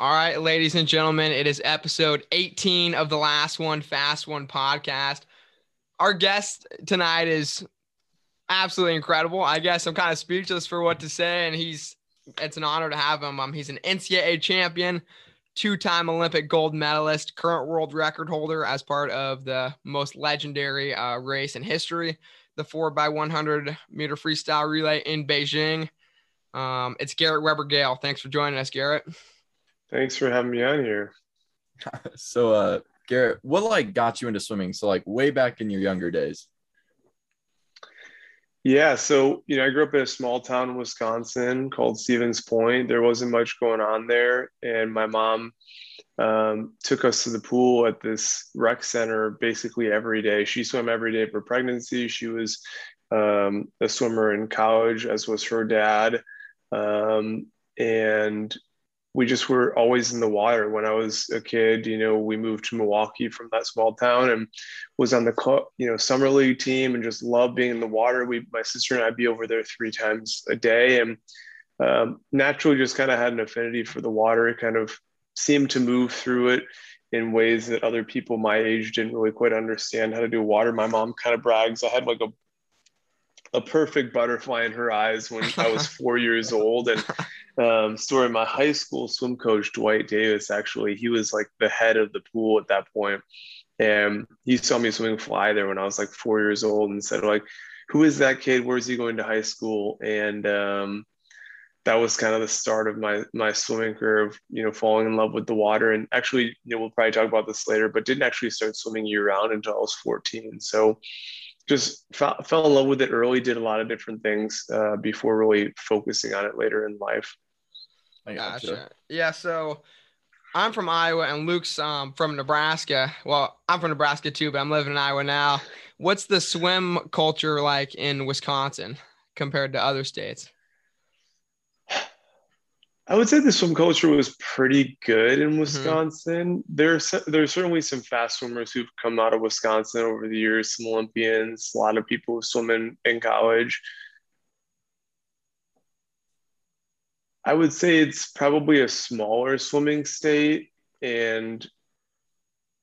All right, ladies and gentlemen, it is episode 18 of the Last One Fast One podcast. Our guest tonight is absolutely incredible. I guess I'm kind of speechless for what to say, and he's it's an honor to have him. Um, he's an NCAA champion, two-time Olympic gold medalist, current world record holder as part of the most legendary uh, race in history, the four by 100 meter freestyle relay in Beijing. Um, it's Garrett Weber Gale. Thanks for joining us, Garrett. Thanks for having me on here. so, uh, Garrett, what like got you into swimming? So, like way back in your younger days. Yeah, so you know, I grew up in a small town in Wisconsin called Stevens Point. There wasn't much going on there, and my mom um, took us to the pool at this rec center basically every day. She swam every day for pregnancy. She was um, a swimmer in college, as was her dad, um, and we just were always in the water. When i was a kid you know we moved to milwaukee from that small town and was on the you know summer league team and just loved being in the water. We my sister and i'd be over there three times a day and um, naturally just kind of had an affinity for the water. It kind of seemed to move through it in ways that other people my age didn't really quite understand how to do water. My mom kind of brags. I had like a a perfect butterfly in her eyes when I was four years old. And um, story. My high school swim coach dwight davis actually he was like the head of the pool at that point. And he saw me swimming fly there when i was like four years old and said like who is that kid? Where's he going to high school? And um, that was kind of the start of my my swimming of you know falling in love with the water. And actually you know we'll probably talk about this later but didn't actually start swimming year round until i was 14 so just fell, fell in love with it early did a lot of different things uh, before really focusing on it later in life I gotcha. gotcha. Yeah, so I'm from Iowa and Luke's um, from Nebraska. Well, I'm from Nebraska too, but I'm living in Iowa now. What's the swim culture like in Wisconsin compared to other states? I would say the swim culture was pretty good in mm-hmm. Wisconsin. Mm-hmm. There's there's certainly some fast swimmers who've come out of Wisconsin over the years, some Olympians, a lot of people who swim in, in college. I would say it's probably a smaller swimming state and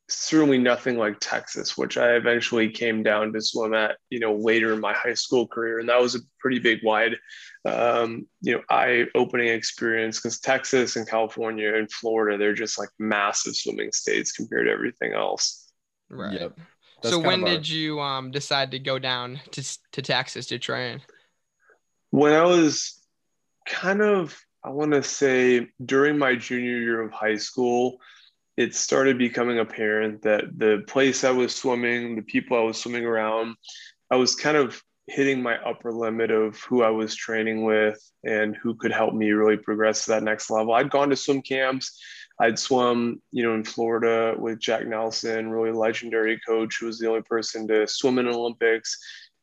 certainly nothing like Texas, which I eventually came down to swim at, you know, later in my high school career. And that was a pretty big, wide, um, you know, eye opening experience because Texas and California and Florida, they're just like massive swimming states compared to everything else. Right. Yep. so when did you um, decide to go down to, to Texas to train? When I was kind of I want to say during my junior year of high school, it started becoming apparent that the place I was swimming, the people I was swimming around, I was kind of hitting my upper limit of who I was training with and who could help me really progress to that next level. I'd gone to swim camps. I'd swum, you know, in Florida with Jack Nelson, really legendary coach who was the only person to swim in Olympics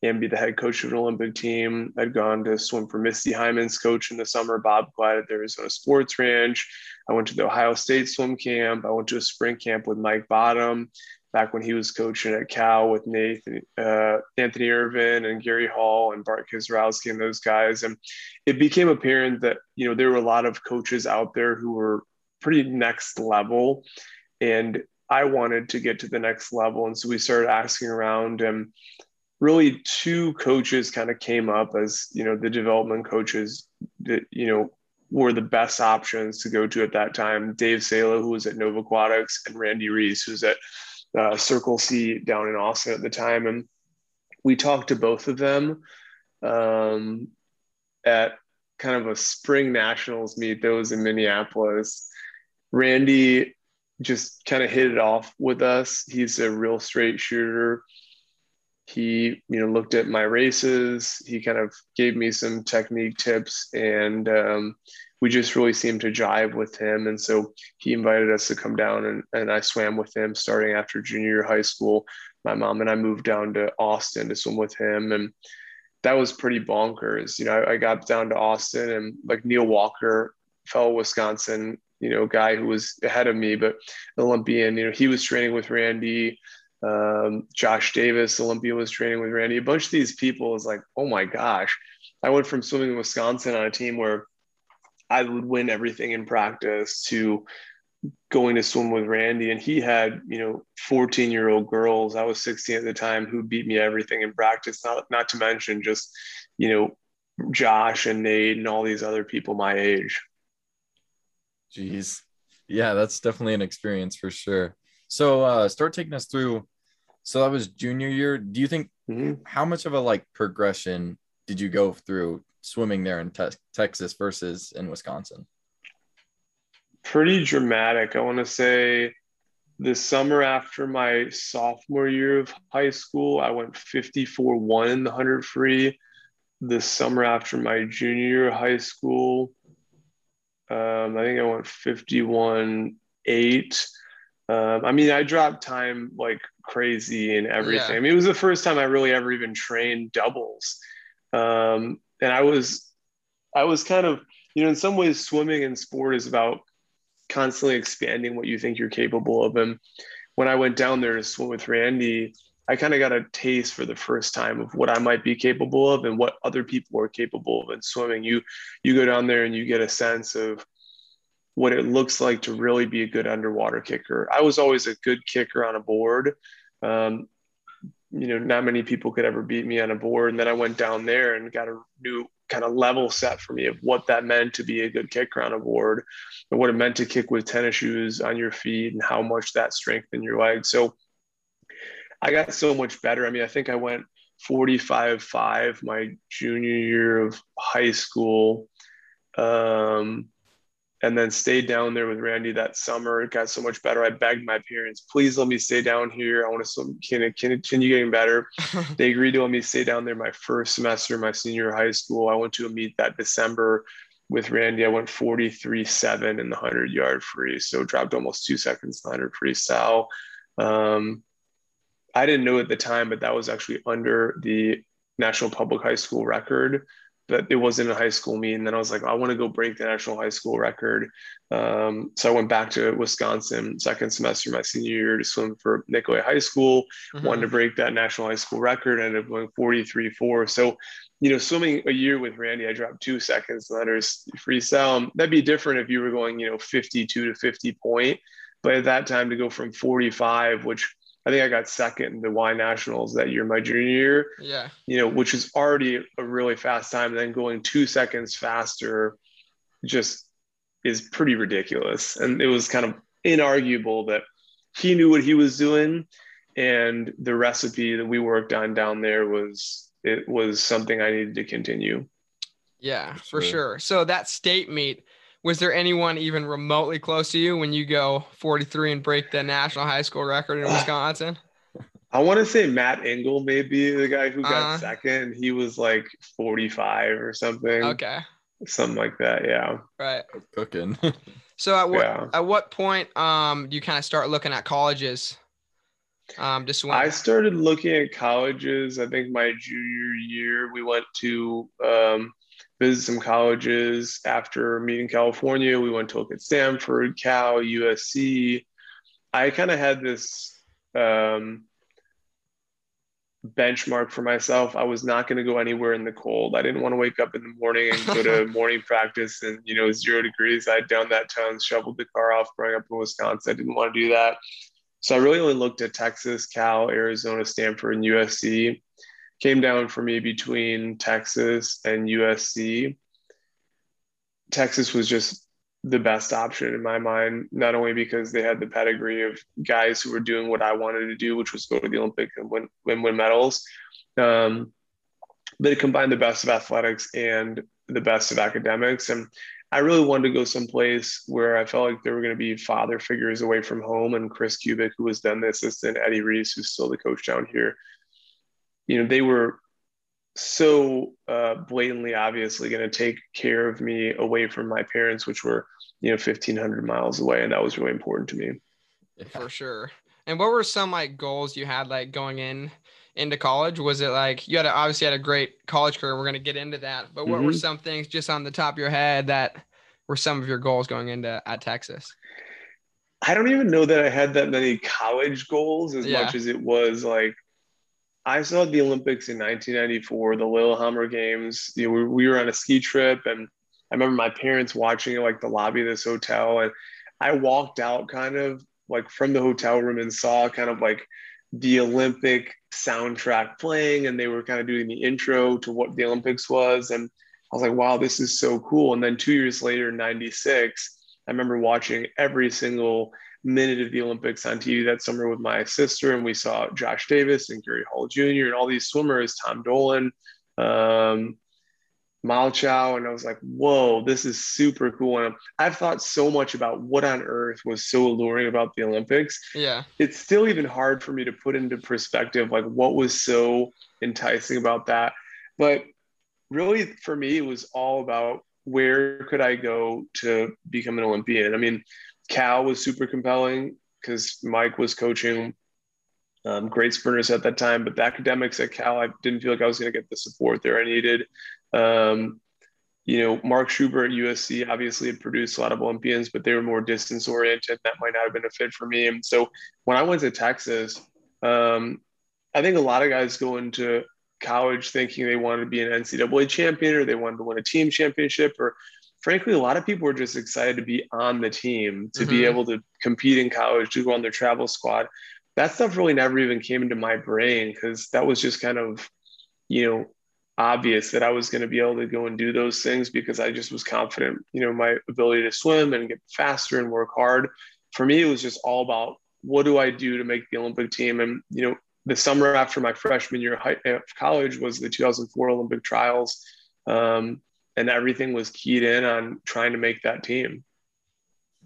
and be the head coach of an Olympic team. I'd gone to swim for Misty Hyman's coach in the summer, Bob Gillett at the Arizona Sports Ranch. I went to the Ohio State swim camp. I went to a spring camp with Mike Bottom back when he was coaching at Cal with Nathan, uh, Anthony Ervin and Gary Hall and Bart Kizierowski and those guys. And it became apparent that, you know, there were a lot of coaches out there who were pretty next level. And I wanted to get to the next level. And so we started asking around and really two coaches kind of came up as you know the development coaches that you know were the best options to go to at that time. Dave Salo, who was at Nova Aquatics, and Randy Reese, who was at uh, Circle C down in Austin at the time. And we talked to both of them um, at kind of a spring nationals meet that was in Minneapolis. Randy just kind of hit it off with us. He's a real straight shooter he you know looked at my races. He kind of gave me some technique tips and um, we just really seemed to jive with him. And so he invited us to come down and, and i swam with him starting after junior high school. My mom and i moved down to austin to swim with him. And that was pretty bonkers. You know I, I got down to austin and like neil walker fellow wisconsin you know guy who was ahead of me but olympian. You know he was training with randy um, Josh Davis, Olympia was training with Randy. A bunch of these people is like, oh my gosh. I went from swimming in Wisconsin on a team where I would win everything in practice to going to swim with Randy. And he had, you know, 14 year old girls. I was 16 at the time who beat me everything in practice, not, not to mention just, you know, Josh and Nate and all these other people my age. Jeez. Yeah, that's definitely an experience for sure. So uh start taking us through. So that was junior year. Do you think Mhm. how much of a like progression did you go through swimming there in te- Texas versus in Wisconsin? Pretty dramatic. I want to say the summer after my sophomore year of high school, I went 54 1 in the 100 free. The summer after my junior year of high school, um, I think I went 51 8. Um, I mean, I dropped time like crazy and everything. Yeah. I mean, it was the first time I really ever even trained doubles. Um, and I was, I was kind of, you know, in some ways, swimming and sport is about constantly expanding what you think you're capable of. And when I went down there to swim with Randy, I kind of got a taste for the first time of what I might be capable of and what other people are capable of in swimming. You you go down there and you get a sense of what it looks like to really be a good underwater kicker. I was always a good kicker on a board. Um, you know, not many people could ever beat me on a board. And then I went down there and got a new kind of level set for me of what that meant to be a good kicker on a board and what it meant to kick with tennis shoes on your feet and how much that strengthened your legs. So I got so much better. I mean, I think I went 45 5 my junior year of high school. Um, and then stayed down there with Randy that summer. It got so much better. I begged my parents, please let me stay down here. I want to swim, can, can continue getting better. They agreed to let me stay down there my first semester, my senior high school. I went to a meet that December with Randy. I went 43 7 in the 100 yard free. So dropped almost two seconds in the 100 freestyle. Um, I didn't know at the time, but that was actually under the National Public High School record. But it wasn't a high school meet. And then I was like, I want to go break the national high school record. Um, so I went back to Wisconsin second semester my senior year to swim for Nicolet High School Mhm. wanted to break that national high school record, ended up going 43 4. So, you know, swimming a year with Randy, I dropped two seconds letters freestyle. That'd be different if you were going, you know, 52 to 50 point. But at that time, to go from 45, which I think I got second in the Y Nationals that year, my junior year, Yeah. you know, which is already a really fast time, and then going two seconds faster just is pretty ridiculous. And it was kind of inarguable that he knew what he was doing, and the recipe that we worked on down there was it was something I needed to continue. Yeah, for Sure. sure. So that state meet, was there anyone even remotely close to you when you go 43 and break the national high school record in Wisconsin? I want to say Matt Engel, maybe the guy who got Uh-huh. second. He was like 45 or something, Okay. something like that. Yeah. Right. Cooking. So at what Yeah. at what point um do you kind of start looking at colleges? Um just when I started looking at colleges. I think my junior year, we went to um, visit some colleges. After meeting California, we went to look at Stanford, Cal, USC. I kind of had this um, benchmark for myself. I was not going to go anywhere in the cold. I didn't want to wake up in the morning and go to morning practice and you know zero degrees. I had done that tons, shoveled the car off growing up in Wisconsin. I didn't want to do that. So I really only looked at Texas, Cal, Arizona, Stanford, and USC. Came down for me between Texas and USC. Texas was just the best option in my mind, not only because they had the pedigree of guys who were doing what I wanted to do, which was go to the Olympic and win win, win medals, um, but it combined the best of athletics and the best of academics. And I really wanted to go someplace where I felt like there were going to be father figures away from home. And Kris Kubik, who was then the assistant, Eddie Reese, who's still the coach down here, you know, they were so uh, blatantly, obviously, going to take care of me away from my parents, which were, you know, 1,500 miles away. And that was really important to me. for sure. And what were some like goals you had like going in into college? Was it like you had a, obviously had a great college career? We're gonna get into that, but what were Mhm. some things just on the top of your head that were some of your goals going into at Texas? I don't even know that I had that many college goals as Yeah. much as it was like I saw the Olympics in 1994, the Lillehammer Games. You know, we, we were on a ski trip, and I remember my parents watching it like the lobby of this hotel, and I walked out kind of like from the hotel room and saw kind of like the Olympic soundtrack playing, and they were kind of doing the intro to what the Olympics was, and I was like, wow, this is so cool. And then two years later, '96, I remember watching every single minute of the Olympics on TV that summer with my sister, and we saw Josh Davis and Gary Hall Jr. and all these swimmers, Tom Dolan, um, Malchow, and I was like, whoa, this is super cool. And I've thought so much about what on earth was so alluring about the Olympics. Yeah. It's still even hard for me to put into perspective like what was so enticing about that. But really for me, it was all about where could I go to become an Olympian? I mean, Cal was super compelling because Mike was coaching um, great sprinters at that time, but the academics at Cal, I didn't feel like I was going to get the support there I needed. Um, you know, Mark Schubert at USC obviously had produced a lot of Olympians, but they were more distance oriented. That might not have been a fit for me. And so when I went to Texas, um, I think a lot of guys go into college thinking they wanted to be an NCAA champion or they wanted to win a team championship or frankly, a lot of people were just excited to be on the team, to mm-hmm. be able to compete in college, to go on their travel squad. That stuff really never even came into my brain because that was just kind of, you know, obvious that I was going to be able to go and do those things because I just was confident, you know, my ability to swim and get faster and work hard. For me, it was just all about what do I do to make the Olympic team? And, you know, the summer after my freshman year of college was the 2004 Olympic trials. Um, and everything was keyed in on trying to make that team.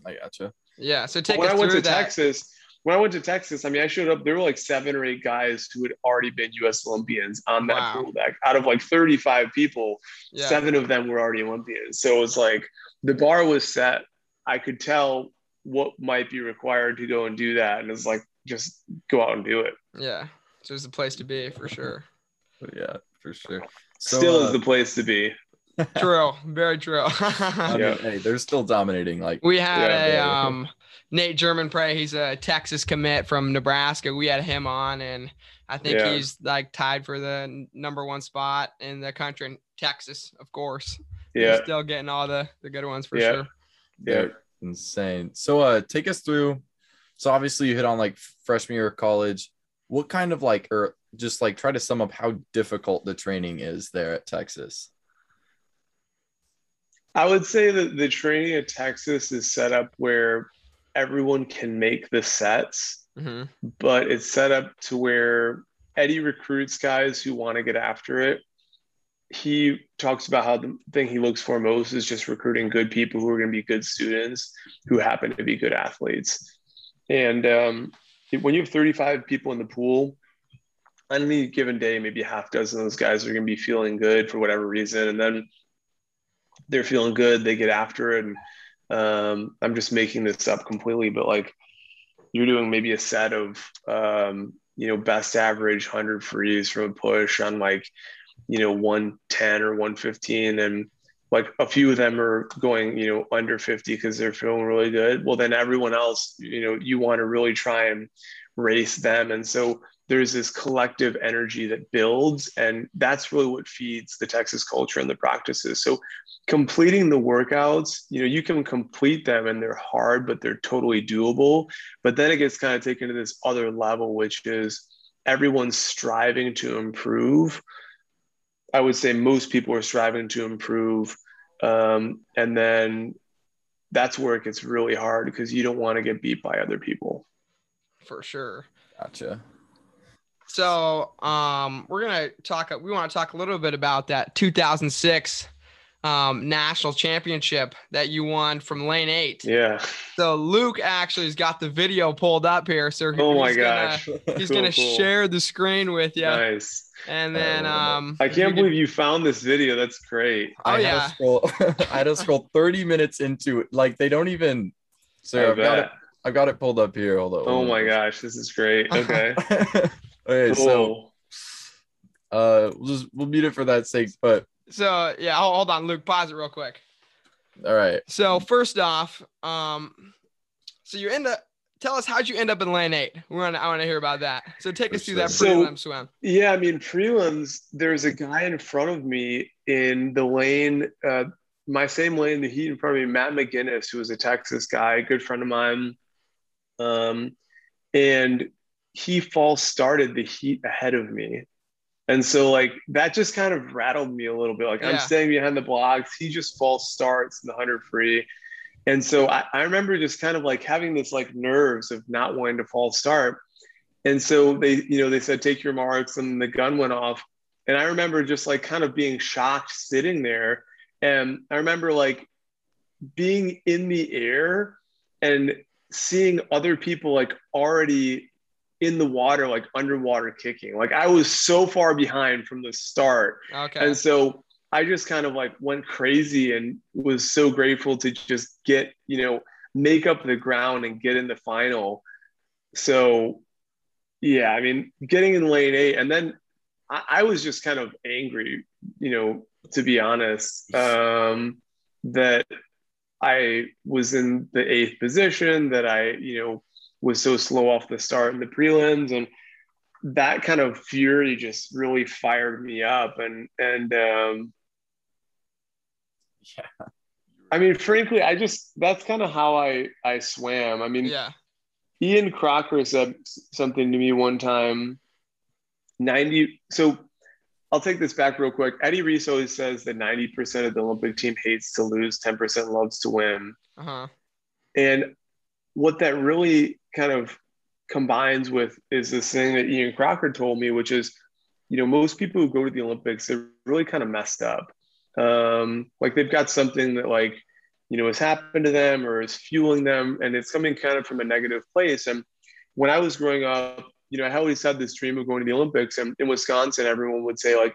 I gotcha. Yeah. So take when I went to that. Texas, when I went to Texas, I mean, I showed up. There were like seven or eight guys who had already been U.S. Olympians on that wow. pool deck. Out of like 35 people, yeah. seven of them were already Olympians. So it was like the bar was set. I could tell what might be required to go and do that, and it's like just go out and do it. Yeah, so it's the place to be for sure. Yeah, for sure. So, Still uh, is the place to be true, very true. I mean, yeah. hey, they're still dominating. Like we had yeah, a um, Nate Germonprez. He's a Texas commit from Nebraska. We had him on, and I think yeah. he's like tied for the number one spot in the country in Texas, of course. Yeah, he's still getting all the the good ones for sure. Yeah, insane. So, uh, take us through. So obviously, you hit on like freshman year of college. What kind of like, or just like try to sum up how difficult the training is there at Texas? I would say that the training at Texas is set up where everyone can make the sets, mm-hmm. but it's set up to where Eddie recruits guys who want to get after it. He talks about how the thing he looks for most is just recruiting good people who are going to be good students who happen to be good athletes. And um, when you have 35 people in the pool, on any given day, maybe a half dozen of those guys are going to be feeling good for whatever reason. And then they're feeling good, they get after it. And um, I'm just making this up completely, but like you're doing maybe a set of, um, you know, best average 100 frees from a push on like, you know, 110 or 115. And like a few of them are going, you know, under 50 because they're feeling really good. Well, then everyone else, you know, you want to really try and race them. And so there's this collective energy that builds and that's really what feeds the texas culture and the practices. So completing the workouts you know you can complete them and they're hard but they're totally doable. But then it gets kind of taken to this other level which is everyone's striving to improve. I would say most people are striving to improve um, and then that's where it gets really hard because you don't want to get beat by other people. For sure. Gotcha so um, we're gonna talk. We want to talk a little bit about that 2006 um, national championship that you won from lane eight. Yeah. So Luke actually has got the video pulled up here. So oh my gosh, gonna, he's cool, gonna cool. share the screen with you. Nice. And then um, I can't you believe you found this video. That's great. Oh I yeah. Had scroll, I had to scroll 30 minutes into it. Like they don't even. So I've got it. I've got it pulled up here. Hold on. Oh my gosh, this is great. Okay. Okay, cool. so uh, we'll just we'll mute it for that sake. But so yeah, hold on, Luke. Pause it real quick. All right. So first off, um, so you end up. Tell us how'd you end up in lane eight? We want I want to hear about that. So take us through that prelim so, swim. Yeah, I mean prelims. There's a guy in front of me in the lane. Uh, my same lane, the heat in front of me, Matt McGinnis, who was a Texas guy, a good friend of mine. Um, and he false started the heat ahead of me. And so like that just kind of rattled me a little bit. Like yeah. I'm staying behind the blocks. He just false starts in the hundred free. And so I, I remember just kind of like having this like nerves of not wanting to false start. And so they, you know, they said, take your marks and the gun went off. And I remember just like kind of being shocked sitting there. And I remember like being in the air and seeing other people like already in the water, like underwater kicking. Like I was so far behind from the start. Okay. And so I just kind of like went crazy and was so grateful to just get, you know, make up the ground and get in the final. So yeah, I mean, getting in lane eight, and then I, I was just kind of angry, you know, to be honest, um, that I was in the eighth position, that I, you know, was so slow off the start in the prelims, and that kind of fury just really fired me up, and and um, yeah. I mean, frankly, I just that's kind of how I I swam. I mean, yeah. Ian Crocker said something to me one time. 90 so I'll take this back real quick. Eddie Reese always says that 90% of the Olympic team hates to lose, 10% loves to win. Uh-huh. And what that really kind of combines with is this thing that Ian Crocker told me, which is, you know, most people who go to the Olympics, they're really kind of messed up. Um, like they've got something that like you know has happened to them or is fueling them and it's coming kind of from a negative place. And when i was growing up you know i always had this dream of going to the olympics and in wisconsin everyone would say like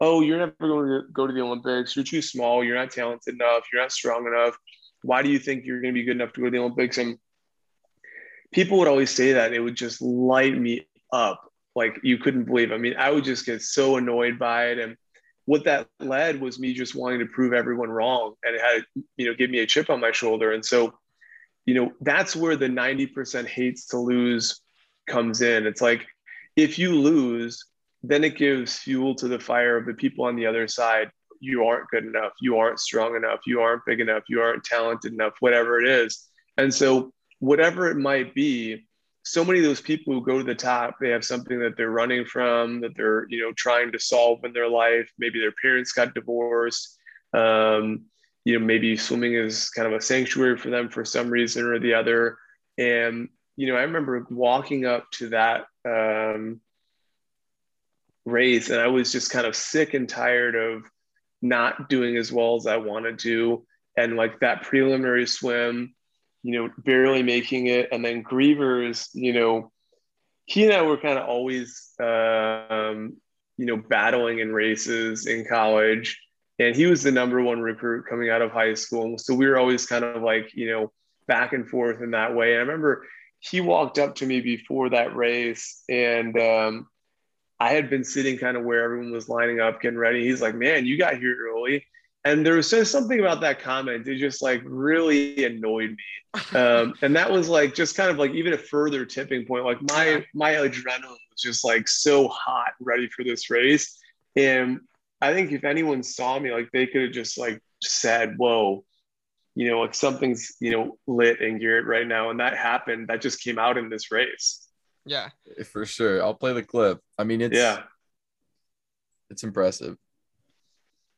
oh you're never going to go to the olympics. You're too small. You're not talented enough. You're not strong enough. Why do you think you're going to be good enough to go to the olympics? And people would always say that it would just light me up. Like you couldn't believe. I mean i would just get so annoyed by it. And what that led was me just wanting to prove everyone wrong. And it had you know give me a chip on my shoulder. And so you know that's where the 90% hates to lose comes in. It's like if you lose then it gives fuel to the fire of the people on the other side. You aren't good enough. You aren't strong enough. You aren't big enough. You aren't talented enough whatever it is. And so whatever it might be so many of those people who go to the top, they have something that they're running from, that they're you know trying to solve in their life. Maybe their parents got divorced. Um, you know, maybe swimming is kind of a sanctuary for them for some reason or the other. And you know, I remember walking up to that um, race, and I was just kind of sick and tired of not doing as well as I wanted to. And like that preliminary swim, you know, barely making it. And then Grevers, you know, he and I were kind of always, um, you know, battling in races in college. And he was the number one recruit coming out of high school. So we were always kind of like, you know, back and forth in that way. And I remember he walked up to me before that race and um, I had been sitting kind of where everyone was lining up, getting ready. He's like, man, you got here early and there was just something about that comment it just like really annoyed me. Um, and that was like just kind of like even a further tipping point like my my adrenaline was just like so hot ready for this race. And i think if anyone saw me like they could have just like said whoa you know like something's you know lit in Garrett right now. And that happened. That just came out in this race. Yeah. For sure. I'll play the clip. I mean it's yeah. it's impressive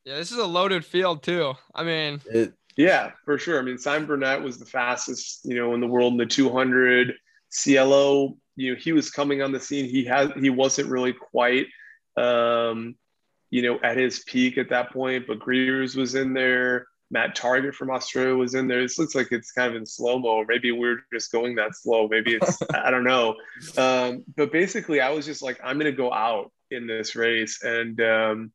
yeah, this is a loaded field too. I mean, it, yeah, for sure. I mean, Simon Burnett was the fastest, you know, in the world in the 200. Cielo, you know, he was coming on the scene. He had he wasn't really quite, um, you know, at his peak at that point. But Grevers was in there. Matt Targett from Australia was in there. This looks like it's kind of in slow mo. Maybe we're just going that slow. Maybe it's I don't know. Um, but basically, I was just like, I'm gonna go out in this race, and um,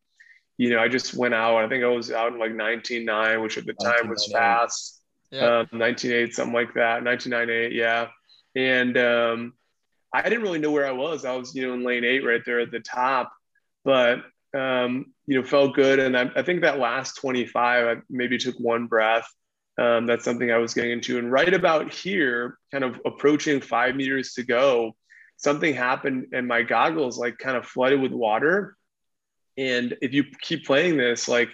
you know, I just went out. I think I was out in like 19.9, which at the time was fast. Yeah. Um, 19.8, something like that. 19.98, yeah. And um, I didn't really know where I was. I was, you know, in lane eight right there at the top, but, um, you know, felt good. And I, I think that last 25, I maybe took one breath. Um, that's something I was getting into. And right about here, kind of approaching five meters to go, something happened and my goggles like kind of flooded with water and if you keep playing this, like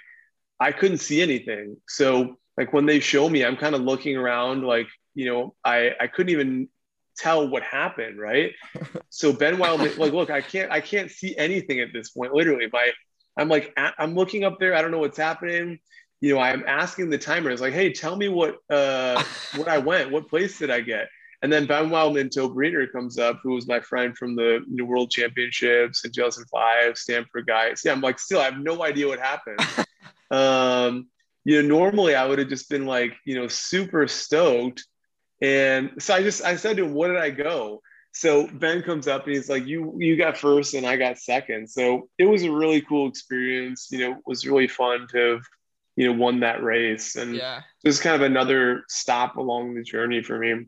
I couldn't see anything. So like when they show me, I'm kind of looking around like, you know, I, I couldn't even tell what happened, right? so Ben Wildman, like, look, I can't, I can't see anything at this point. Literally, my, I'm like, I'm looking up there. I don't know what's happening. You know, I'm asking the timer. It's like, hey, tell me what, uh, what I went. What place did I get? And then Ben Wildman-Tobriner comes up, who was my friend from the New World Championships in 2005, Stanford guy. Yeah, I'm like, still, I have no idea what happened. um, you know, normally I would have just been like, you know, super stoked. And so I just, I said to him, what did I go? So Ben comes up and he's like, you, you got first and I got second. So it was a really cool experience. You know, it was really fun to have, you know, won that race. And Yeah. just kind of another stop along the journey for me.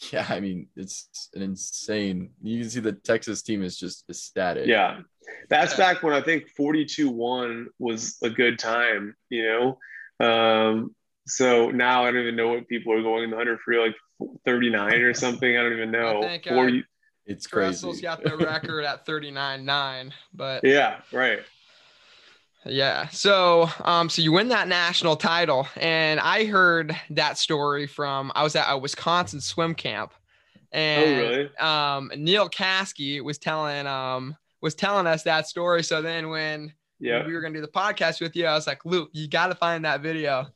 Yeah, I mean, it's an insane. You can see the Texas team is just ecstatic. Yeah. That's back when I think 42 1 was a good time, you know? Um, so now I don't even know what people are going in the 100 free, like 39 or something. I don't even know. I think, uh, 40, It's Dressel's crazy. got the record at 39 9, but yeah, right. Yeah. So, um, so you win that national title, and I heard that story from I was at a Wisconsin swim camp, and oh, really? um, Neil Kasky was telling um was telling us that story. So then when Yeah. we were gonna do the podcast with you, I was like, Luke, you got to find that video.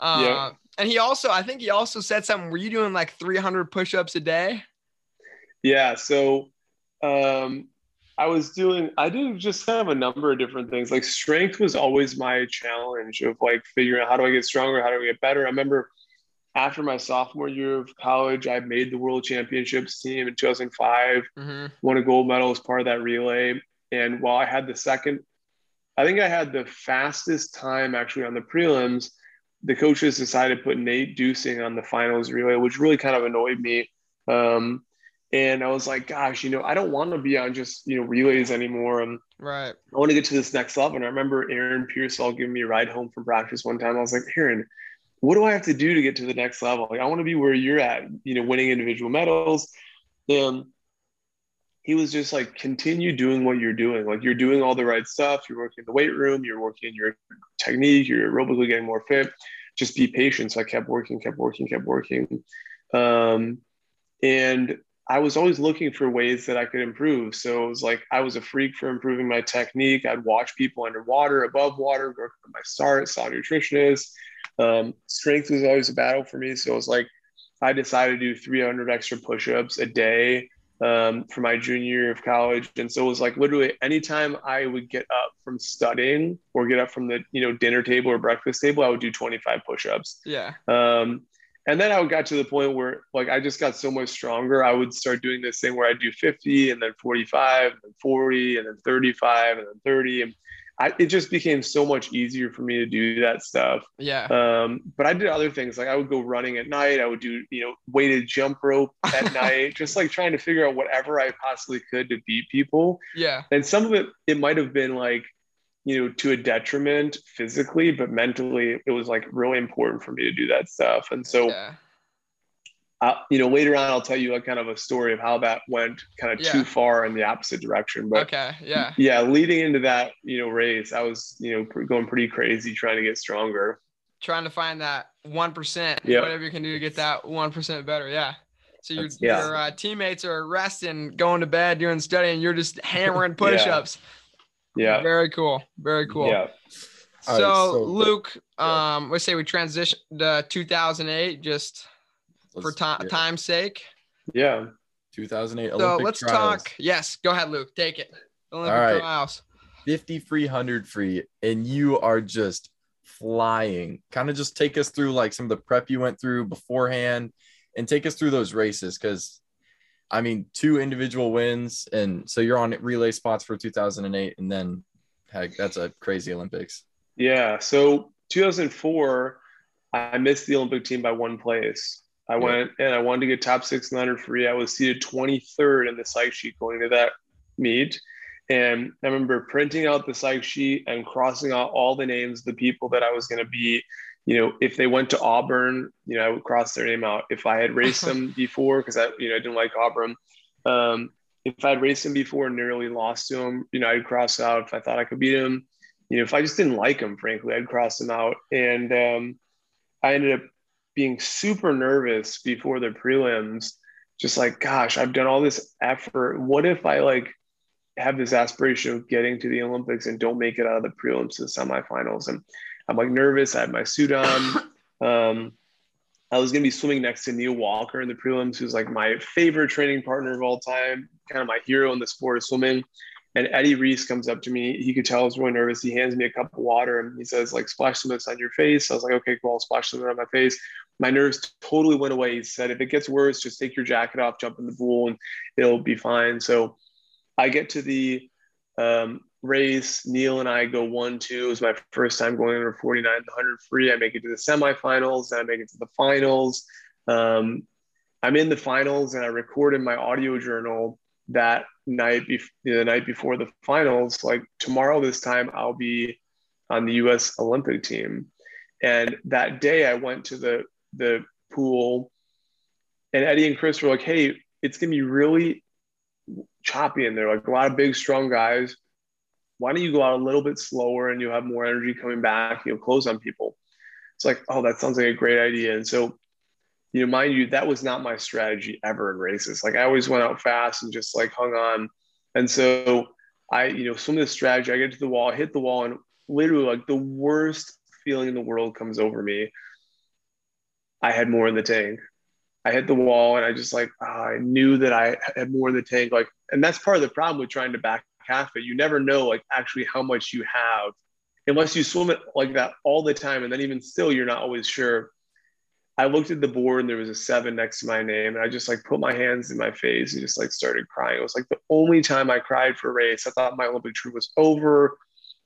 Uh, Yeah. And he also, I think he also said something. Were you doing like 300 push-ups a day? Yeah. So um, I was doing, I did just kind of a number of different things. Like strength was always my challenge of like figuring out how do I get stronger? How do I get better? I remember after my sophomore year of college, I made the world championships team in 2005, Mm-hmm. won a gold medal as part of that relay. And while I had the second, I think I had the fastest time actually on the prelims. The coaches decided to put Nate Dusing on the finals relay, which really kind of annoyed me. Um, and I was like, gosh, you know, I don't want to be on just, you know, relays anymore. And Right. I want to get to this next level. And I remember Aaron Peirsol giving me a ride home from practice one time. I was like, Aaron, what do I have to do to get to the next level? Like, I want to be where you're at, you know, winning individual medals. And he was just like, continue doing what you're doing. Like, you're doing all the right stuff. You're working in the weight room, you're working your technique, you're aerobically getting more fit. Just be patient. So I kept working, kept working, kept working. Um, and I was always looking for ways that I could improve. So it was like I was a freak for improving my technique. I'd watch people underwater, above water, work on my start, saw nutritionists. Um, strength was always a battle for me. So it was like I decided to do 300 extra push-ups a day um, for my junior year of college. And so it was like literally anytime I would get up from studying or get up from the you know dinner table or breakfast table, I would do 25 push-ups. Yeah. Um, and then I got to the point where like I just got so much stronger. I would start doing this thing where I do 50 and then 45 and then 40 and then 35 and then 30. And I, it just became so much easier for me to do that stuff. Yeah. Um, but I did other things like I would go running at night. I would do, you know, weighted jump rope at night, just like trying to figure out whatever I possibly could to beat people. Yeah. And some of it, it might have been like, you know, to a detriment physically, but mentally, it was like really important for me to do that stuff. And so, Yeah. uh, you know, later on, I'll tell you a kind of a story of how that went kind of Yeah. too far in the opposite direction. But Okay. Yeah. yeah, leading into that, you know, race, I was, you know, pr- going pretty crazy trying to get stronger. trying to find that one percent, Yeah. whatever you can do to get that one percent better. Yeah. So your yeah. your uh, teammates are resting, going to bed, doing studying. You're just hammering push-ups. Yeah. Very cool. Very cool. Yeah. So, All right, so- Luke, yeah. um, let's say we transitioned to 2008, just for Let's- ti- yeah, time's sake. Yeah. 2008 So Olympic let's trials. talk. Yes, go ahead, Luke. Take it. Olympic right. trials. 50 free 100 free and you are just flying kind of just take us through like some of the prep you went through beforehand and take us through those races because i mean two individual wins and so you're on relay spots for 2008 and then heck that's a crazy olympics Yeah. So 2004, I missed the Olympic team by one place. I Yeah. went and I wanted to get top six in the 100 free. I was seated 23rd in the psych sheet going to that meet. And I remember printing out the psych sheet and crossing out all the names of the people that I was going to be. You know, if they went to Auburn, you know, I would cross their name out. If I had raced them before, because I, you know, I didn't like Auburn. Um, if I'd raced them before and nearly lost to them, you know, I'd cross out if I thought I could beat them. you know, if I just didn't like them, frankly, I'd cross them out. And um, I ended up being super nervous before the prelims, just like, gosh, I've done all this effort. What if I like have this aspiration of getting to the Olympics and don't make it out of the prelims to the semifinals? And I'm like nervous. I had my suit on. Um, I was going to be swimming next to Neil Walker in the prelims, who's like my favorite training partner of all time, kind of my hero in the sport of swimming. And Eddie Reese comes up to me. He could tell I was really nervous. He hands me a cup of water and he says, like, splash some of this on your face. I was like, okay, cool. I'll splash some of it on my face. My nerves totally went away. He said, if it gets worse, just take your jacket off, jump in the pool, and it'll be fine. So I get to the um, race. Neil and I go one, two. It was my first time going under 49, 100 free. I make it to the semifinals. And I make it to the finals. Um, I'm in the finals and I recorded my audio journal that night, be- the night before the finals, like tomorrow this time, I'll be on the U.S. Olympic team. And that day, I went to the the pool, and Eddie and Chris were like, "Hey, it's gonna be really choppy in there, like a lot of big, strong guys. Why don't you go out a little bit slower and you'll have more energy coming back? You'll close on people." It's like, oh, that sounds like a great idea. And so you know, mind you, that was not my strategy ever in races. Like I always went out fast and just like hung on. And so I, you know, some of the strategy, I get to the wall, hit the wall, and literally like the worst feeling in the world comes over me. I had more in the tank. I hit the wall and I just like, oh, I knew that I had more in the tank. Like, and that's part of the problem with trying to back half it. You never know like actually how much you have unless you swim it like that all the time. And then even still, you're not always sure. I looked at the board and there was a seven next to my name. And I just like put my hands in my face and just like started crying. It was like the only time I cried for a race. I thought my Olympic trip was over.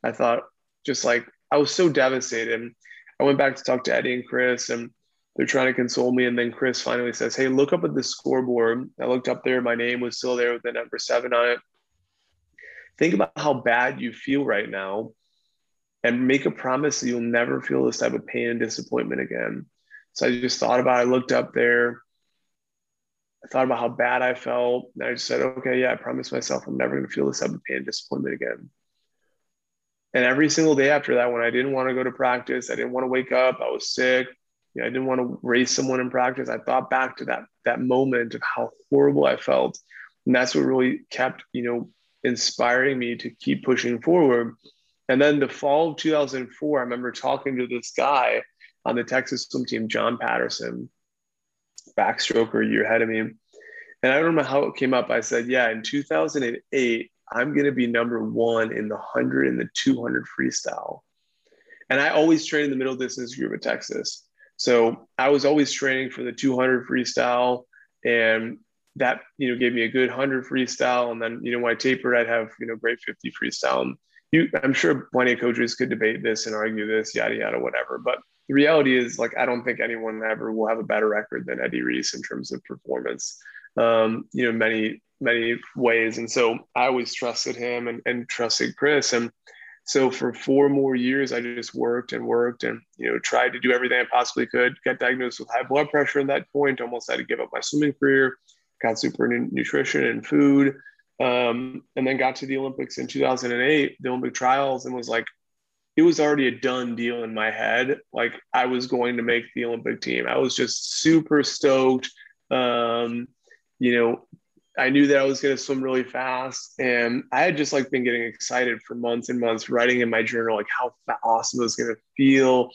I thought just like I was so devastated. I went back to talk to Eddie and Chris and they're trying to console me. And then Chris finally says, Hey, look up at the scoreboard. I looked up there. My name was still there with the number seven on it. Think about how bad you feel right now and make a promise that you'll never feel this type of pain and disappointment again. So I just thought about it, I looked up there. I thought about how bad I felt. And I just said, okay, yeah, I promised myself I'm never going to feel this type of pain and disappointment again. And every single day after that, when I didn't want to go to practice, I didn't want to wake up, I was sick, you know, I didn't want to race someone in practice. I thought back to that that moment of how horrible I felt. And that's what really kept, you know, inspiring me to keep pushing forward. And then the fall of 2004, I remember talking to this guy on the Texas swim team, John Patterson, backstroker year ahead of me. And I don't remember how it came up. I said, yeah, in 2008, I'm going to be number one in the 100 and the 200 freestyle. And I always trained in the middle distance group at Texas. So I was always training for the 200 freestyle. And that, you know, gave me a good 100 freestyle. And then, you know, when I tapered, I'd have, you know, great 50 freestyle. And you, I'm sure plenty of coaches could debate this and argue this, yada, yada, whatever. But the reality is like I don't think anyone ever will have a better record than Eddie Reese in terms of performance. Um, you know, many many ways, and so I always trusted him and, and trusted Chris, and so for four more years I just worked and worked and you know tried to do everything I possibly could. Got diagnosed with high blood pressure at that point. Almost had to give up my swimming career. Got super nutrition and food. Um, and then got to the Olympics in 2008, the Olympic trials, and was like, it was already a done deal in my head. Like I was going to make the Olympic team. I was just super stoked. Um, you know, I knew that I was going to swim really fast, and I had just like been getting excited for months and months, writing in my journal like how awesome it was going to feel.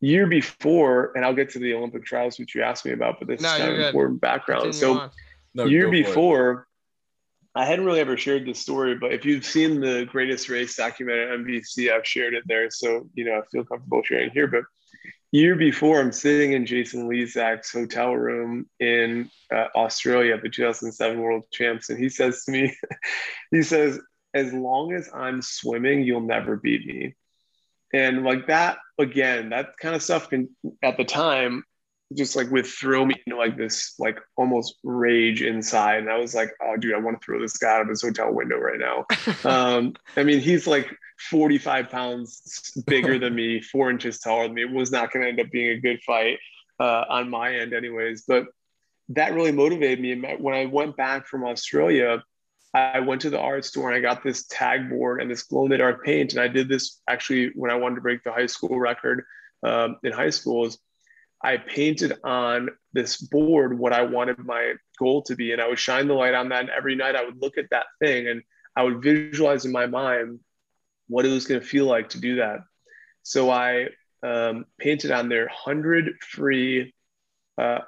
Year before, and I'll get to the Olympic trials, which you asked me about, but this no, is kind of important background. Continue so, no, year before, I hadn't really ever shared this story, but if you've seen the Greatest Race documented on NBC, I've shared it there. So, you know, I feel comfortable sharing here. But year before, I'm sitting in Jason Lezak's hotel room in uh, Australia at the 2007 World Champs. And he says to me, he says, as long as I'm swimming, you'll never beat me. And like that, again, that kind of stuff can, at the time, just like would throw me into like this like almost rage inside. And i was like oh dude i want to throw this guy out of his hotel window right now. Um i mean he's like 45 pounds bigger than me four inches taller than me. It was not going to end up being a good fight uh, on my end anyways. But that really motivated me. And when i went back from australia I went to the art store and I got this tag board and this glow in the dark paint. And I did this actually when I wanted to break the high school record um, in high school. Is I painted on this board what I wanted my goal to be, and I would shine the light on that. And every night I would look at that thing and I would visualize in my mind what it was going to feel like to do that. So I um, painted on there 100 free uh,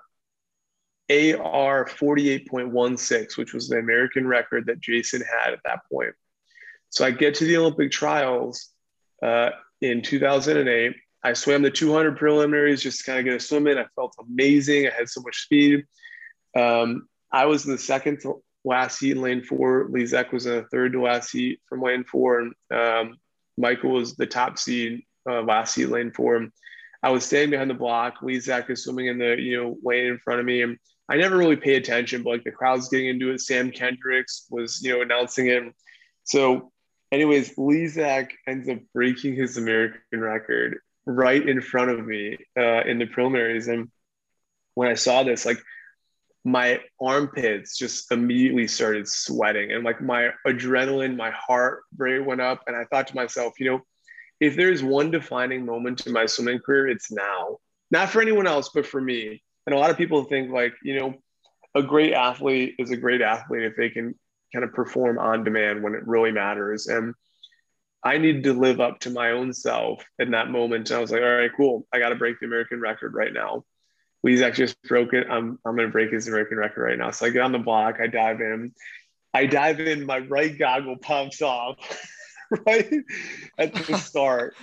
AR 48.16, which was the American record that Jason had at that point. So I get to the Olympic trials uh, in 2008. I swam the 200 preliminaries just kind of get a swim in. I felt amazing. I had so much speed. Um, I was in the second to last heat in lane four. Lezak was in the third to last heat from lane four. And um, Michael was the top seed uh, last heat lane four. I was standing behind the block. Lezak is swimming in the you know lane in front of me. And I never really pay attention, but like the crowd's getting into it. Sam Kendricks was, you know, announcing it. So, anyways, Lezak ends up breaking his American record right in front of me uh, in the preliminaries. And when I saw this, like my armpits just immediately started sweating and like my adrenaline, my heart rate went up. And I thought to myself, you know, if there's one defining moment in my swimming career, it's now. Not for anyone else, but for me and a lot of people think like you know a great athlete is a great athlete if they can kind of perform on demand when it really matters and i needed to live up to my own self in that moment and i was like all right cool i got to break the american record right now Lezak just broke it. I'm, I'm going to break his American record right now. So I get on the block, I dive in. I dive in, my right goggle pops off right at the start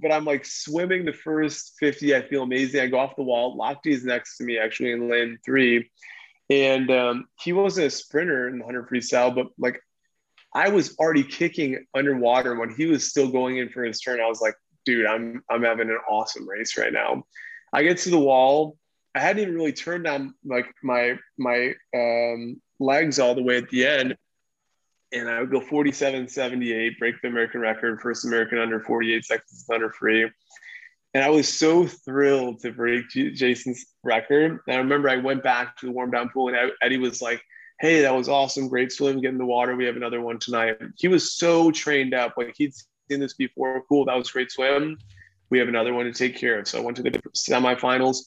but I'm like swimming the first 50. I feel amazing. I go off the wall. Lochte is next to me actually in lane three. And um, he wasn't a sprinter in the 100 freestyle, but like I was already kicking underwater when he was still going in for his turn. I was like, dude, I'm, I'm having an awesome race right now. I get to the wall. I hadn't even really turned down like my, my um, legs all the way at the end and I would go 47 78, break the American record, first American under 48 seconds under free. And I was so thrilled to break Jason's record. And I remember I went back to the warm down pool, and Eddie was like, Hey, that was awesome. Great swim. Get in the water. We have another one tonight. He was so trained up. Like he'd seen this before. Cool. That was great swim. We have another one to take care of. So I went to the semifinals.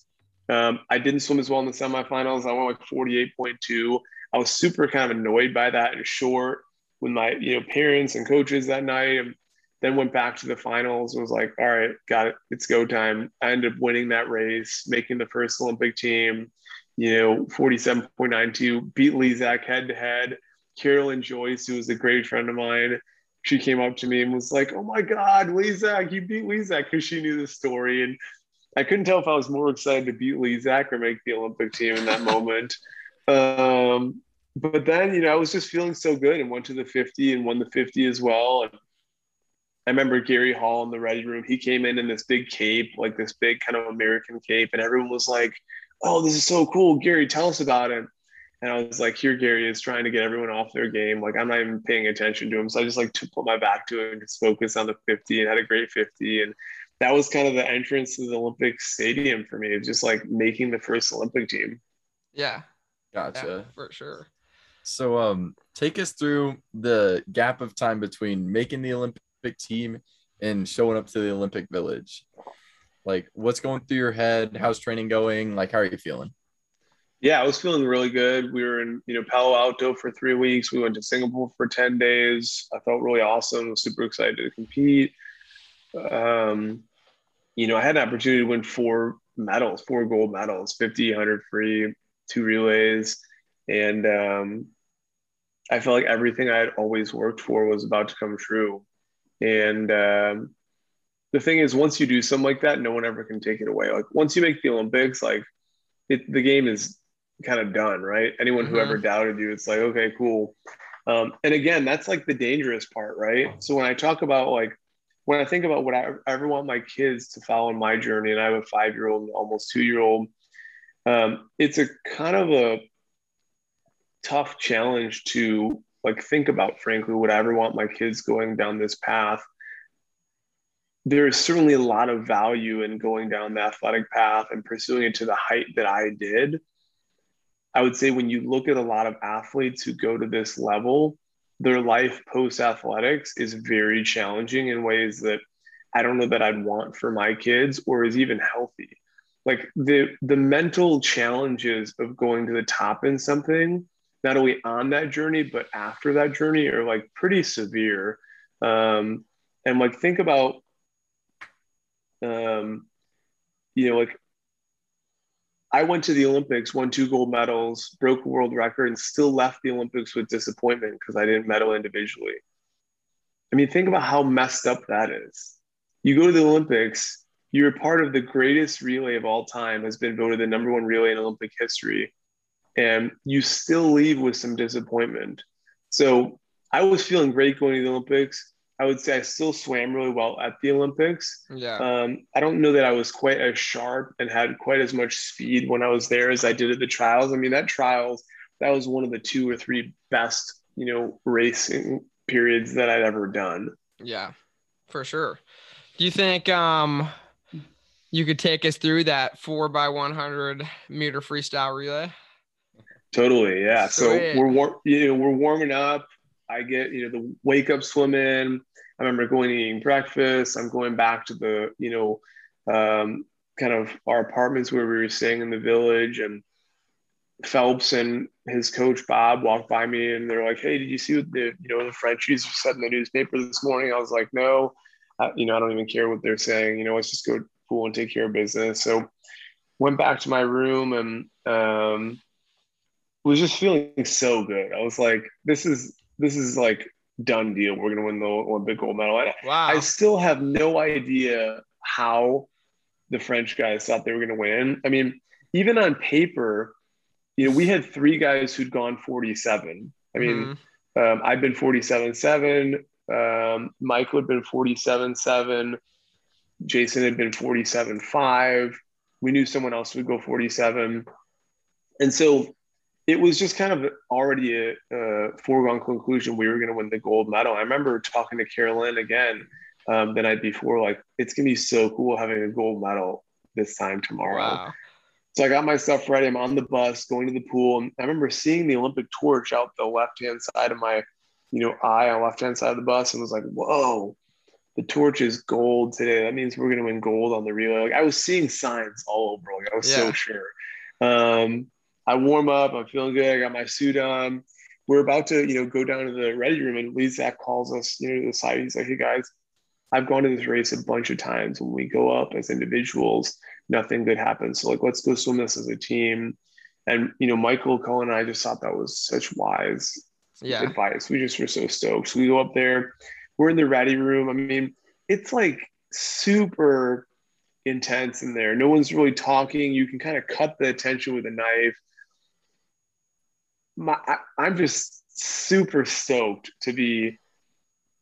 Um, I didn't swim as well in the semifinals. I went like 48.2. I was super kind of annoyed by that and short with my you know parents and coaches that night and then went back to the finals was like all right got it. It's go time. I ended up winning that race making the first olympic team you know 47.92 beat lezak head to head Kara Lynn Joyce who was a great friend of mine she came up to me and was like oh my god lezak you beat lezak because she knew the story. And i couldn't tell if i was more excited to beat lezak or make the olympic team in that moment. Um, but then you know I was just feeling so good and went to the 50 and won the 50 as well. And I remember Gary Hall in the ready room. He came in in this big cape, like this big kind of American cape, and everyone was like, "Oh, this is so cool, Gary! Tell us about it." And I was like, "Here, Gary is trying to get everyone off their game. Like I'm not even paying attention to him, so I just like to put my back to it and just focus on the 50 and had a great 50 and." That was kind of the entrance to the Olympic Stadium for me, just like making the first Olympic team. Yeah, gotcha. Yeah, for sure. So um take us through the gap of time between making the Olympic team and showing up to the Olympic Village. Like what's going through your head? How's training going? Like how are you feeling? Yeah, I was feeling really good. We were in, you know, Palo Alto for three weeks. We went to Singapore for 10 days. I felt really awesome. I was super excited to compete. Um, you know, I had an opportunity to win four medals, four gold medals, 50, 100 free, two relays. And um, I felt like everything I had always worked for was about to come true. And um, the thing is, once you do something like that, no one ever can take it away. Like once you make the Olympics, like it, the game is kind of done, right? Anyone mm-hmm. who ever doubted you, it's like, okay, cool. Um, and again, that's like the dangerous part, right? So when I talk about like, when I think about what I, I ever want my kids to follow in my journey, and I have a five year old, and almost two year old, um, it's a kind of a tough challenge to like think about frankly would i ever want my kids going down this path there is certainly a lot of value in going down the athletic path and pursuing it to the height that i did i would say when you look at a lot of athletes who go to this level their life post athletics is very challenging in ways that I don't know that I'd want for my kids or is even healthy. Like the the mental challenges of going to the top in something, not only on that journey but after that journey, are like pretty severe. Um, and like think about, um, you know, like I went to the Olympics, won two gold medals, broke a world record, and still left the Olympics with disappointment because I didn't medal individually. I mean, think about how messed up that is. You go to the Olympics, you're part of the greatest relay of all time, has been voted the number one relay in Olympic history, and you still leave with some disappointment. So I was feeling great going to the Olympics. I would say I still swam really well at the Olympics. Yeah. Um, I don't know that I was quite as sharp and had quite as much speed when I was there as I did at the trials. I mean, that trials, that was one of the two or three best, you know, racing periods that I'd ever done. Yeah, for sure. Do you think um you could take us through that four by one hundred meter freestyle relay? Totally, yeah. Sweet. So we're war- you know we're warming up. I get you know the wake up swimming. I remember going eating breakfast. I'm going back to the you know um, kind of our apartments where we were staying in the village, and Phelps and his coach Bob walked by me, and they're like, "Hey, did you see what the you know the Frenchies said in the newspaper this morning?" I was like, "No, I, you know I don't even care what they're saying. You know, let's just go pool and take care of business." So went back to my room and um, was just feeling so good. I was like, "This is this is like done deal. We're gonna win the Olympic gold medal." And Wow. I still have no idea how the French guys thought they were going to win. I mean, even on paper, you know, we had three guys who'd gone 47. I mean, Mhm. um, I've been 47 7. Um, Michael had been 47 7. Jason had been 47 5. We knew someone else would go 47. And so it was just kind of already a, a foregone conclusion we were going to win the gold medal. I remember talking to Kara Lynn again um, the night before, like, it's going to be so cool having a gold medal this time tomorrow. wow. So I got my stuff ready. I'm on the bus going to the pool. And I remember seeing the Olympic torch out the left hand side of my, you know, eye on the left hand side of the bus and was like, whoa, the torch is gold today. That means we're going to win gold on the relay. Like I was seeing signs all over. Like I was Yeah. so sure. Um, I warm up. I'm feeling good. I got my suit on. We're about to, you know, go down to the ready room, and Lezak calls us, you know, to the side. He's like, "Hey guys, I've gone to this race a bunch of times. When we go up as individuals, nothing good happens. So like, let's go swim this as a team." And you know, Michael, Cullen, and I just thought that was such wise Yeah. advice. We just were so stoked. So we go up there. We're in the ready room. I mean, it's like super intense in there. No one's really talking. You can kind of cut the attention with a knife. My, I, I'm just super stoked to be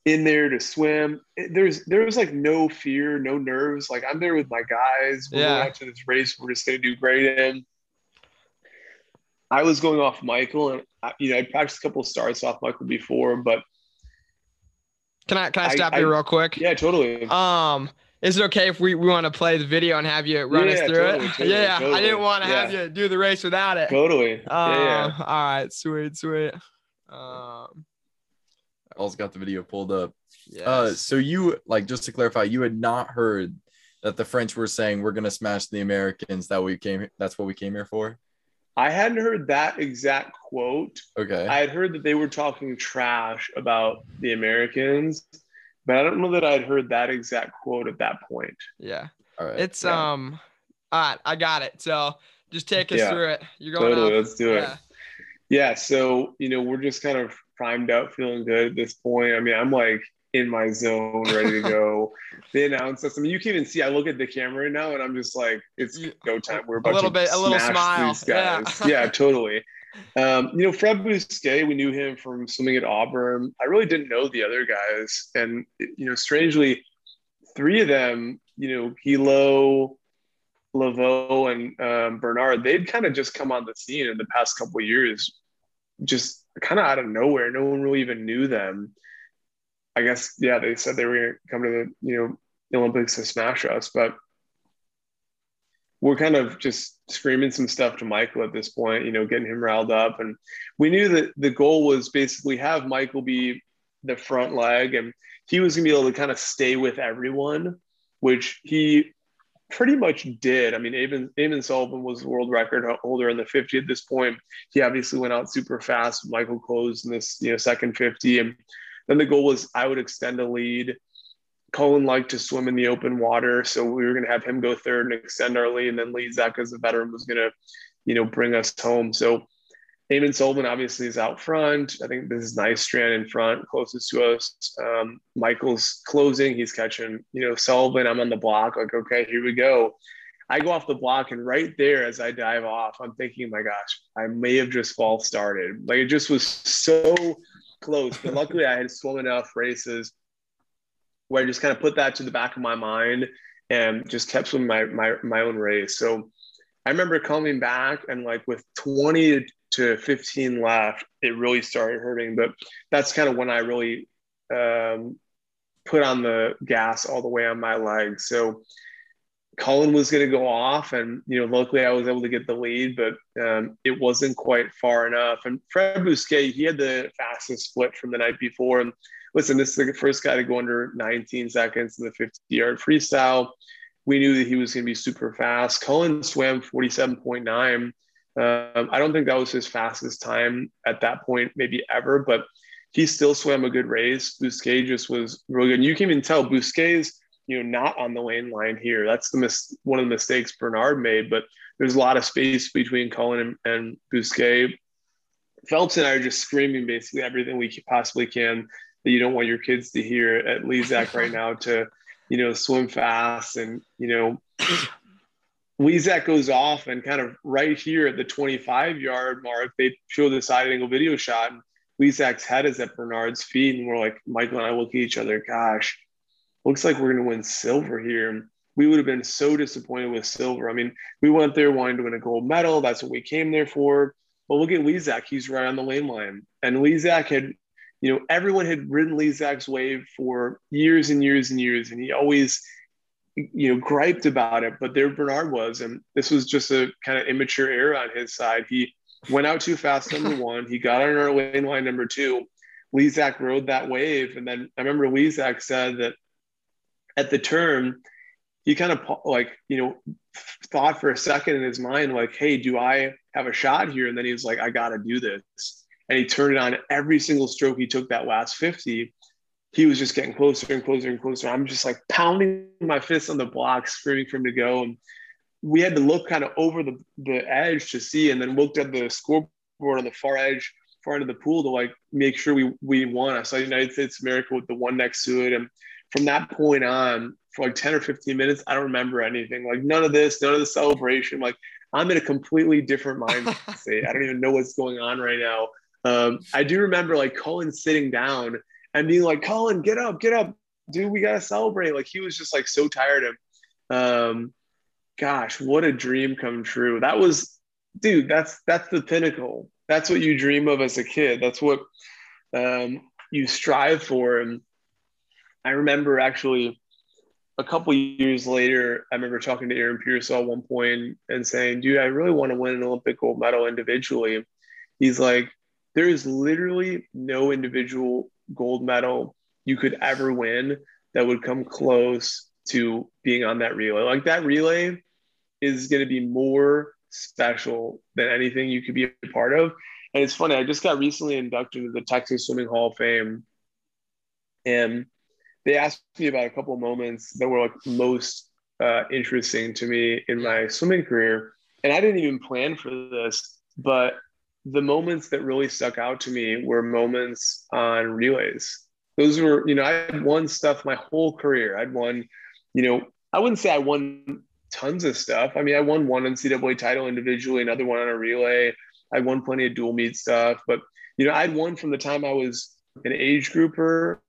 in there to swim. There's there's like no fear, no nerves. Like I'm there with my guys. We're Yeah. to this race. We're just gonna do great in. I was going off Michael, and I- you know I practiced a couple of starts off Michael before, but Can I can I I- stop I- you real quick? yeah, totally. Um, is it okay if we, we want to play the video and have you run us through totally, it? totally, yeah, I didn't want to have you do the race without it. Totally. Um, yeah, yeah. All right, sweet, sweet. Um, I also got the video pulled up. yes. Uh, so you like just to clarify, you had not heard that the French were saying we're gonna smash the Americans. That we came. That's what we came here for. I hadn't heard that exact quote. Okay. I had heard that they were talking trash about the Americans, but I don't know that I'd heard that exact quote at that point. yeah, All right. it's yeah. um. All right, I got it. So just take us Yeah. through it. You're going Totally, off. let's do it. Yeah. Yeah, so you know, we're just kind of primed up, feeling good at this point. I mean, I'm like in my zone, ready to go. they announced us. I mean, you can even see I look at the camera right now and I'm just like, it's go time. We're about a little to bit- a little smash smile. these guys. Yeah, totally. Um, you know, Fred Bousquet, we knew him from swimming at Auburn. I really didn't know the other guys. And you know, strangely, three of them, you know, Gilot, Leveaux, and um, Bernard, they'd kind of just come on the scene in the past couple of years, just kind of out of nowhere. No one really even knew them. I guess, yeah, they said they were going to come to the, you know, Olympics to smash us, but we're kind of just screaming some stuff to Michael at this point, you know, getting him riled up. And we knew that the goal was basically have Michael be the front leg and he was to be able to kind of stay with everyone, which he pretty much did. I mean, Eamon, Eamon Sullivan was the world record holder in the 50 at this point. He obviously went out super fast. Michael closed in this, you know, second 50. And then the goal was I would extend a lead Cullen liked to swim in the open water, so we were going to have him go third and extend our lead, and then Lezak as a veteran was going to, you know, bring us home. So Eamon Sullivan obviously is out front. I think this is Nystrand in front, closest to us. Um, Michael's closing. He's catching, you know, Sullivan. I'm on the block. Like, okay, here we go. I go off the block, and right there, as I dive off, I'm thinking, my gosh, I may have just false started. Like it just was so close. But luckily, I had swum enough races where I just kind of put that to the back of my mind and just kept swimming my, my, my own race. So I remember coming back and like with 20 to 15 left, it really started hurting. But that's kind of when I really um, put on the gas all the way on my legs. So Cullen was going to go off, and you know, luckily I was able to get the lead, but um, it wasn't quite far enough. And Fred Bousquet, he had the fastest split from the night before, and listen, this is the first guy to go under 19 seconds in the 50 yard freestyle. We knew that he was going to be super fast. Cullen swam 47.9. Um, I don't think that was his fastest time at that point, maybe ever, but he still swam a good race. Bousquet just was really good. And you can even tell Bousquet's, you know, not on the lane line here. That's the mis- one of the mistakes Bernard made, but there's a lot of space between Cullen and, and Bousquet. Phelps and I are just screaming basically everything we possibly can that you don't want your kids to hear at Lezak right now to, you know, swim fast and, you know, Lezak goes off and kind of right here at the 25 yard mark, they show the side angle video shot and Lezak's head is at Bernard's feet. And we're like, Michael and I look at each other, gosh, looks like we're going to win silver here. We would have been so disappointed with silver. I mean, we went there wanting to win a gold medal. That's what we came there for. But look at Lezak. He's right on the lane line. And Lezak had you know, everyone had ridden Lezak's wave for years and years and years, and he always, you know, griped about it. But there Bernard was, and this was just a kind of immature error on his side. He went out too fast, number one. He got on our lane line, number two. Lezak rode that wave, and then I remember Lezak said that at the turn, he kind of like you know thought for a second in his mind like, "Hey, do I have a shot here?" And then he was like, "I got to do this." And he turned it on every single stroke he took that last 50 he was just getting closer and closer and closer. I'm just like pounding my fists on the block screaming for him to go. And we had to look kind of over the, the edge to see and then looked at the scoreboard on the far edge far end of the pool to like make sure we we won. I saw united states america with the one next to it. And from that point on for like 10 or 15 minutes i don't remember anything. Like none of this none of the celebration. Like i'm in a completely different mindset. I don't even know what's going on right now um, I do remember like Cullen sitting down and being like, Cullen, get up, get up, dude, we gotta celebrate. Like he was just like so tired of um gosh, what a dream come true. That was dude, that's that's the pinnacle. That's what you dream of as a kid. That's what um you strive for. And I remember actually a couple years later, I remember talking to Aaron Peirsol at one point and saying, dude, I really want to win an Olympic gold medal individually. He's like, there is literally no individual gold medal you could ever win that would come close to being on that relay. Like that relay is going to be more special than anything you could be a part of. And it's funny, I just got recently inducted into the Texas Swimming Hall of Fame. And they asked me about a couple moments that were like most uh, interesting to me in my swimming career. And I didn't even plan for this, but the moments that really stuck out to me were moments on relays. Those were, you know, I had won stuff my whole career. I'd won, you know, I wouldn't say I won tons of stuff. I mean, I won one NCAA title individually, another one on a relay. I won plenty of dual meet stuff, but you know, I'd won from the time I was an age grouper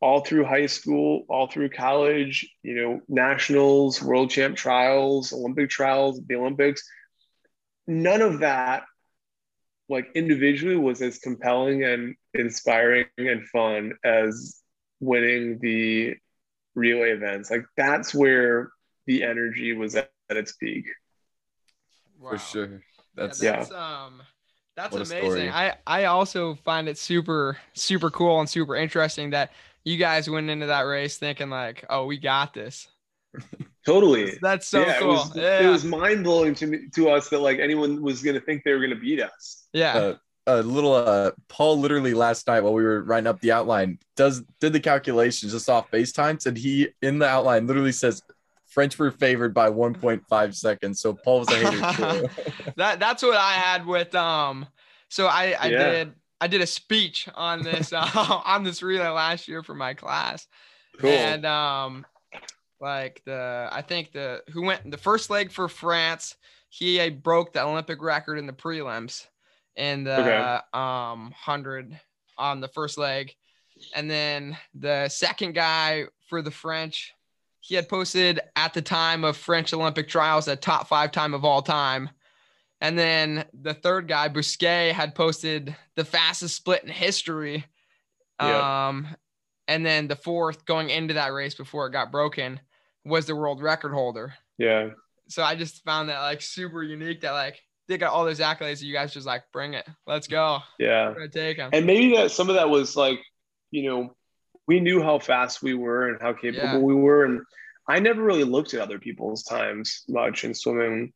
all through high school, all through college, you know, nationals, world champ trials, Olympic trials, the Olympics. None of that like individually was as compelling and inspiring and fun as winning the relay events. Like that's where the energy was at, at its peak. Wow. For sure. That's yeah, that's um that's What amazing. I I also find it super super cool and super interesting that you guys went into that race thinking like, oh, we got this. Totally. That's so yeah, cool. it was, yeah, it was mind blowing to me to us that like anyone was gonna think they were gonna beat us. yeah. uh, a little uh Paul literally last night while we were writing up the outline does did the calculations just off base times and he in the outline literally says French were favored by 1.5 seconds. So Paul was a hater too. that that's what I had with um. So I I Yeah. did I did a speech on this uh, on this relay last year for my class. Cool. And um, like the I think the who went the first leg for France, he uh, broke the Olympic record in the prelims in the Okay. um hundred on the first leg, and then the second guy for the French, he had posted at the time of French Olympic trials a top five time of all time. And then the third guy, Bousquet, had posted the fastest split in history. Yeah. Um, and then the fourth going into that race before it got broken was the world record holder. yeah. So I just found that like super unique that like they got all those accolades. You guys just like bring it. Let's go. Yeah. Take them. And maybe that some of that was like, you know, we knew how fast we were and how capable Yeah. we were. And I never really looked at other people's times much in swimming.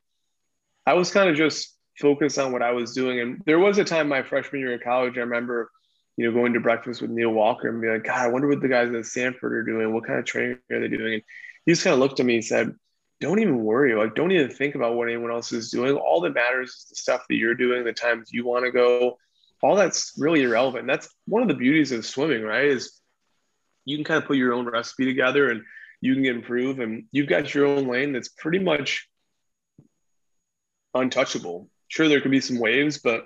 I was kind of just focused on what I was doing. And there was a time my freshman year of college, I remember, you know, going to breakfast with Neil Walker and be like, God, I wonder what the guys at Stanford are doing. What kind of training are they doing? And he just kind of looked at me and said, don't even worry. Like, don't even think about what anyone else is doing. All that matters is the stuff that you're doing, the times you want to go. All that's really irrelevant. That's one of the beauties of swimming, right? Is you can kind of put your own recipe together and you can improve, and you've got your own lane that's pretty much untouchable. Sure, there could be some waves, but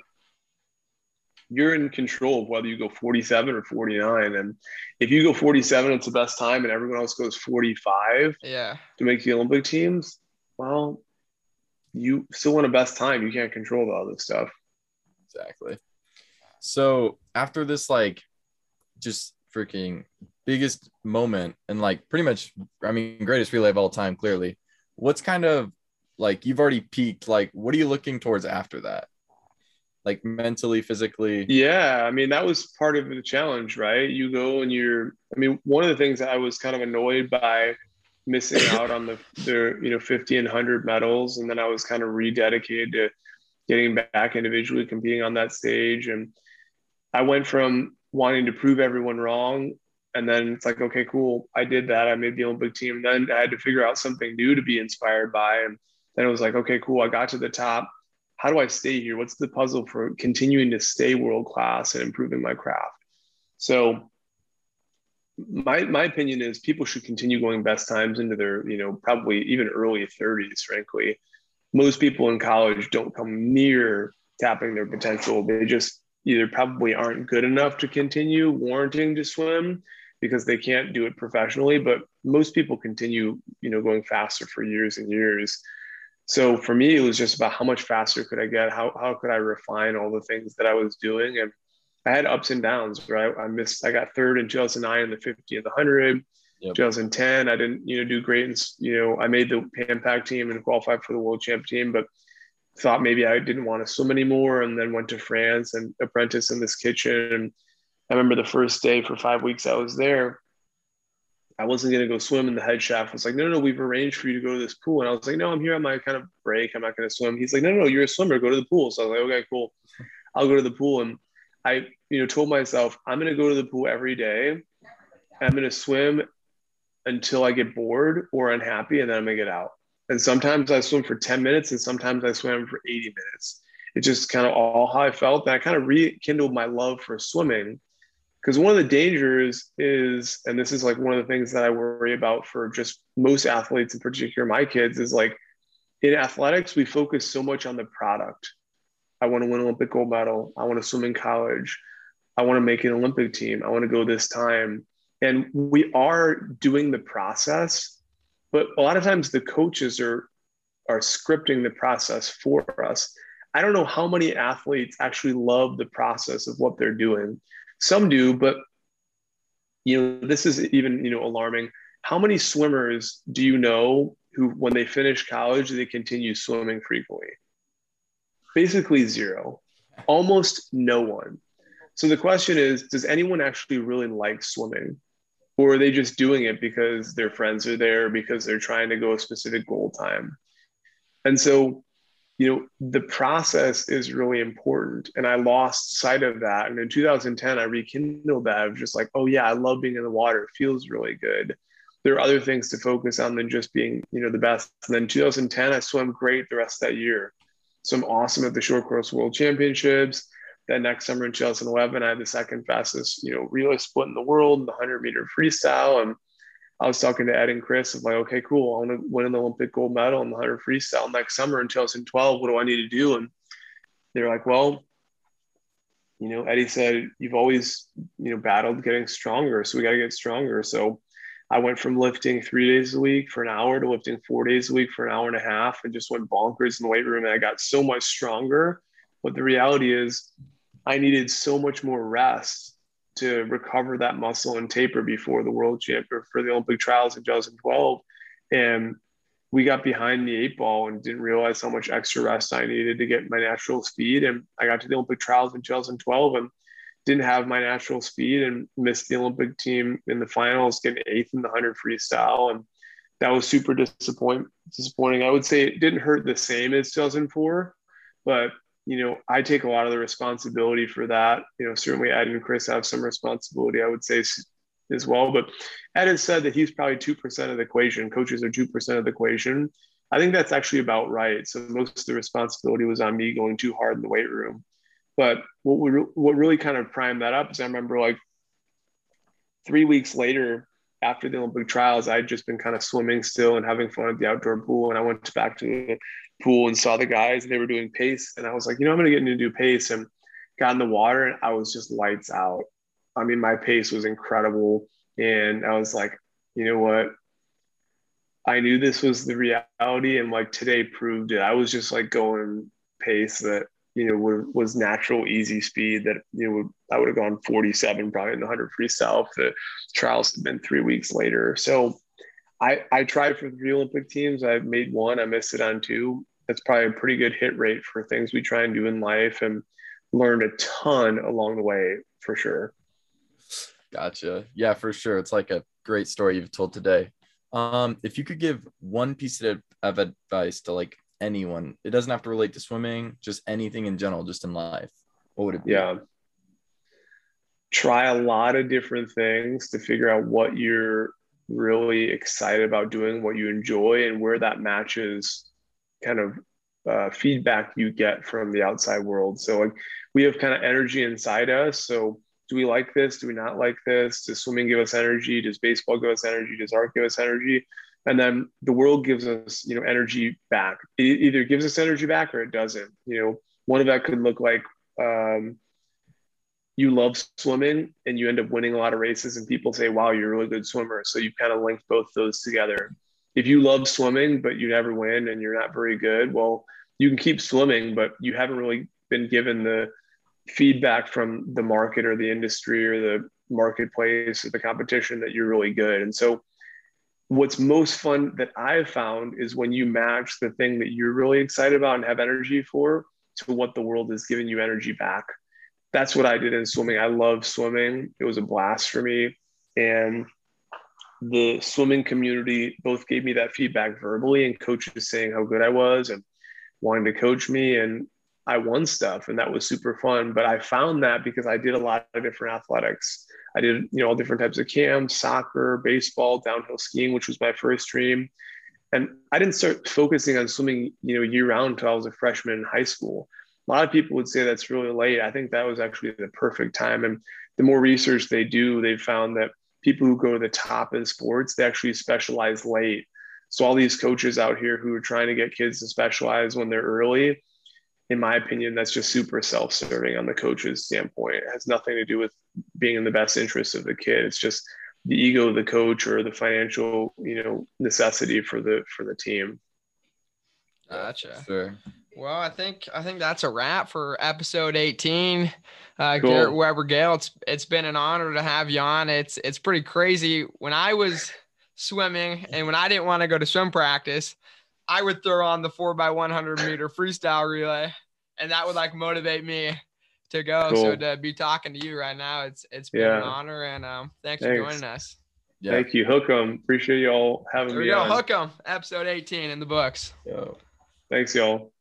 you're in control of whether you go 47 or 49. And if you go 47, it's the best time, and everyone else goes 45 Yeah. to make the Olympic teams, well, you still want a best time. You can't control all this stuff. Exactly. So after this, like, just freaking biggest moment and like pretty much, I mean, greatest relay of all time, clearly. What's kind of like you've already peaked? Like, what are you looking towards after that? Like mentally, physically. Yeah, I mean that was part of the challenge, right? You go and you're. I mean, one of the things that I was kind of annoyed by missing out on the the you know 50 and 100 medals, and then I was kind of rededicated to getting back individually competing on that stage, and I went from wanting to prove everyone wrong, and then it's like, okay, cool, I did that, I made the Olympic team. Then I had to figure out something new to be inspired by, and then it was like, okay, cool, I got to the top how do I stay here? What's the puzzle for continuing to stay world class and improving my craft? So my my opinion is people should continue going best times into their, you know, probably even early 30s, frankly. Most people in college don't come near tapping their potential. They just either probably aren't good enough to continue warranting to swim because they can't do it professionally, but most people continue, you know, going faster for years and years. So for me, it was just about how much faster could I get? How, how could I refine all the things that I was doing? And I had ups and downs, right? I missed, I got third in 2009 in the 50 and the 100. Yep. 2010, I didn't, you know, do great. And, you know, I made the Pan Pac team and qualified for the world champ team, but thought maybe I didn't want to swim anymore. And then went to France and apprentice in this kitchen. And I remember the first day for five weeks I was there. I wasn't going to go swim in the head shaft. I was like, no, no, we've arranged for you to go to this pool. And I was like, no, I'm here on my kind of break. I'm not going to swim. He's like, no, no, no, you're a swimmer. Go to the pool. So I was like, okay, cool. I'll go to the pool. And I, you know, told myself, I'm going to go to the pool every day. I'm going to swim until I get bored or unhappy, and then I'm going to get out. And sometimes I swim for 10 minutes and sometimes I swim for 80 minutes. It's just kind of all how I felt. And I kind of rekindled my love for swimming because one of the dangers is and this is like one of the things that i worry about for just most athletes in particular my kids is like in athletics we focus so much on the product. I want to win an olympic gold medal. I want to swim in college. I want to make an olympic team. I want to go this time. And we are doing the process but a lot of times the coaches are are scripting the process for us. I don't know how many athletes actually love the process of what they're doing some do but you know this is even you know alarming how many swimmers do you know who, when they finish college, they continue swimming frequently? Basically, zero. Almost no one. So the question is Does anyone actually really like swimming? Or are they just doing it because their friends are there, because they're trying to go a specific goal time? And so, you know, the process is really important. And I lost sight of that. And in 2010, I rekindled that of just like, oh, yeah, I love being in the water. It feels really good there are other things to focus on than just being, you know, the best. And then 2010, I swam great the rest of that year. So I'm awesome at the short course world championships. Then next summer in 2011, I had the second fastest, you know, relay split in the world, the 100 meter freestyle. And I was talking to Ed and Kris of like, okay, cool. I want to win an Olympic gold medal in the 100 freestyle next summer in 2012. What do I need to do? And they're like, well, you know, Eddie said, you've always, you know, battled getting stronger. So we got to get stronger. So I went from lifting three days a week for an hour to lifting four days a week for an hour and a half and just went bonkers in the weight room. And I got so much stronger. But the reality is, I needed so much more rest to recover that muscle and taper before the world champion for the Olympic trials in 2012. And we got behind the eight ball and didn't realize how much extra rest I needed to get my natural speed. And I got to the Olympic trials in 2012 and didn't have my natural speed and missed the Olympic team in the finals, getting eighth in the 100 freestyle. And that was super disappoint, disappointing. I would say it didn't hurt the same as 2004, but you know, I take a lot of the responsibility for that. You know, certainly Ed and Kris have some responsibility, I would say as well. But Ed has said that he's probably 2% of the equation. Coaches are 2% of the equation. I think that's actually about right. So most of the responsibility was on me going too hard in the weight room. But what we, what really kind of primed that up is I remember like three weeks later after the Olympic trials, I'd just been kind of swimming still and having fun at the outdoor pool. And I went back to the pool and saw the guys and they were doing pace. And I was like, you know, I'm going to get into do pace and got in the water and I was just lights out. I mean, my pace was incredible. And I was like, you know what? I knew this was the reality. And like today proved it. I was just like going pace that you know, was natural, easy speed that, you know, I would have gone 47 probably in the 100 freestyle if the trials had been three weeks later. So I, I tried for three Olympic teams. I made one, I missed it on two. That's probably a pretty good hit rate for things we try and do in life and learned a ton along the way for sure. Gotcha. Yeah, for sure. It's like a great story you've told today. Um, if you could give one piece of advice to like anyone. It doesn't have to relate to swimming, just anything in general, just in life. What would it be? Yeah. Try a lot of different things to figure out what you're really excited about doing, what you enjoy, and where that matches kind of uh, feedback you get from the outside world. So, like, we have kind of energy inside us. So, do we like this? Do we not like this? Does swimming give us energy? Does baseball give us energy? Does art give us energy? And then the world gives us you know energy back. It either gives us energy back or it doesn't. You know one of that could look like um, you love swimming and you end up winning a lot of races and people say wow you're a really good swimmer. So you kind of linked both those together. If you love swimming but you never win and you're not very good well you can keep swimming but you haven't really been given the feedback from the market or the industry or the marketplace or the competition that you're really good. And so what's most fun that I've found is when you match the thing that you're really excited about and have energy for to what the world is giving you energy back. That's what I did in swimming. I love swimming. It was a blast for me. And the swimming community both gave me that feedback verbally and coaches saying how good I was and wanting to coach me. And I won stuff and that was super fun. But I found that because I did a lot of different athletics. I did, you know, all different types of camps, soccer, baseball, downhill skiing, which was my first dream. And I didn't start focusing on swimming, you know, year round until I was a freshman in high school. A lot of people would say that's really late. I think that was actually the perfect time. And the more research they do, they've found that people who go to the top in sports, they actually specialize late. So all these coaches out here who are trying to get kids to specialize when they're early, in my opinion, that's just super self-serving on the coach's standpoint. It has nothing to do with being in the best interest of the kid. It's just the ego of the coach or the financial, you know, necessity for the for the team. Gotcha. Sure. Well, I think I think that's a wrap for episode 18. Uh, Cool. Garrett Weber Gale, it's it's been an honor to have you on. It's it's pretty crazy. When I was swimming, and when I didn't want to go to swim practice, I would throw on the four by 100 meter freestyle relay, and that would like motivate me to go. So to be talking to you right now, it's it's been Yeah. an honor, and um, thanks, for joining us. Yeah. Thank you, Hook 'em. Appreciate y'all having There we me go, on. hook 'em, episode 18 in the books. Yo. Thanks, y'all.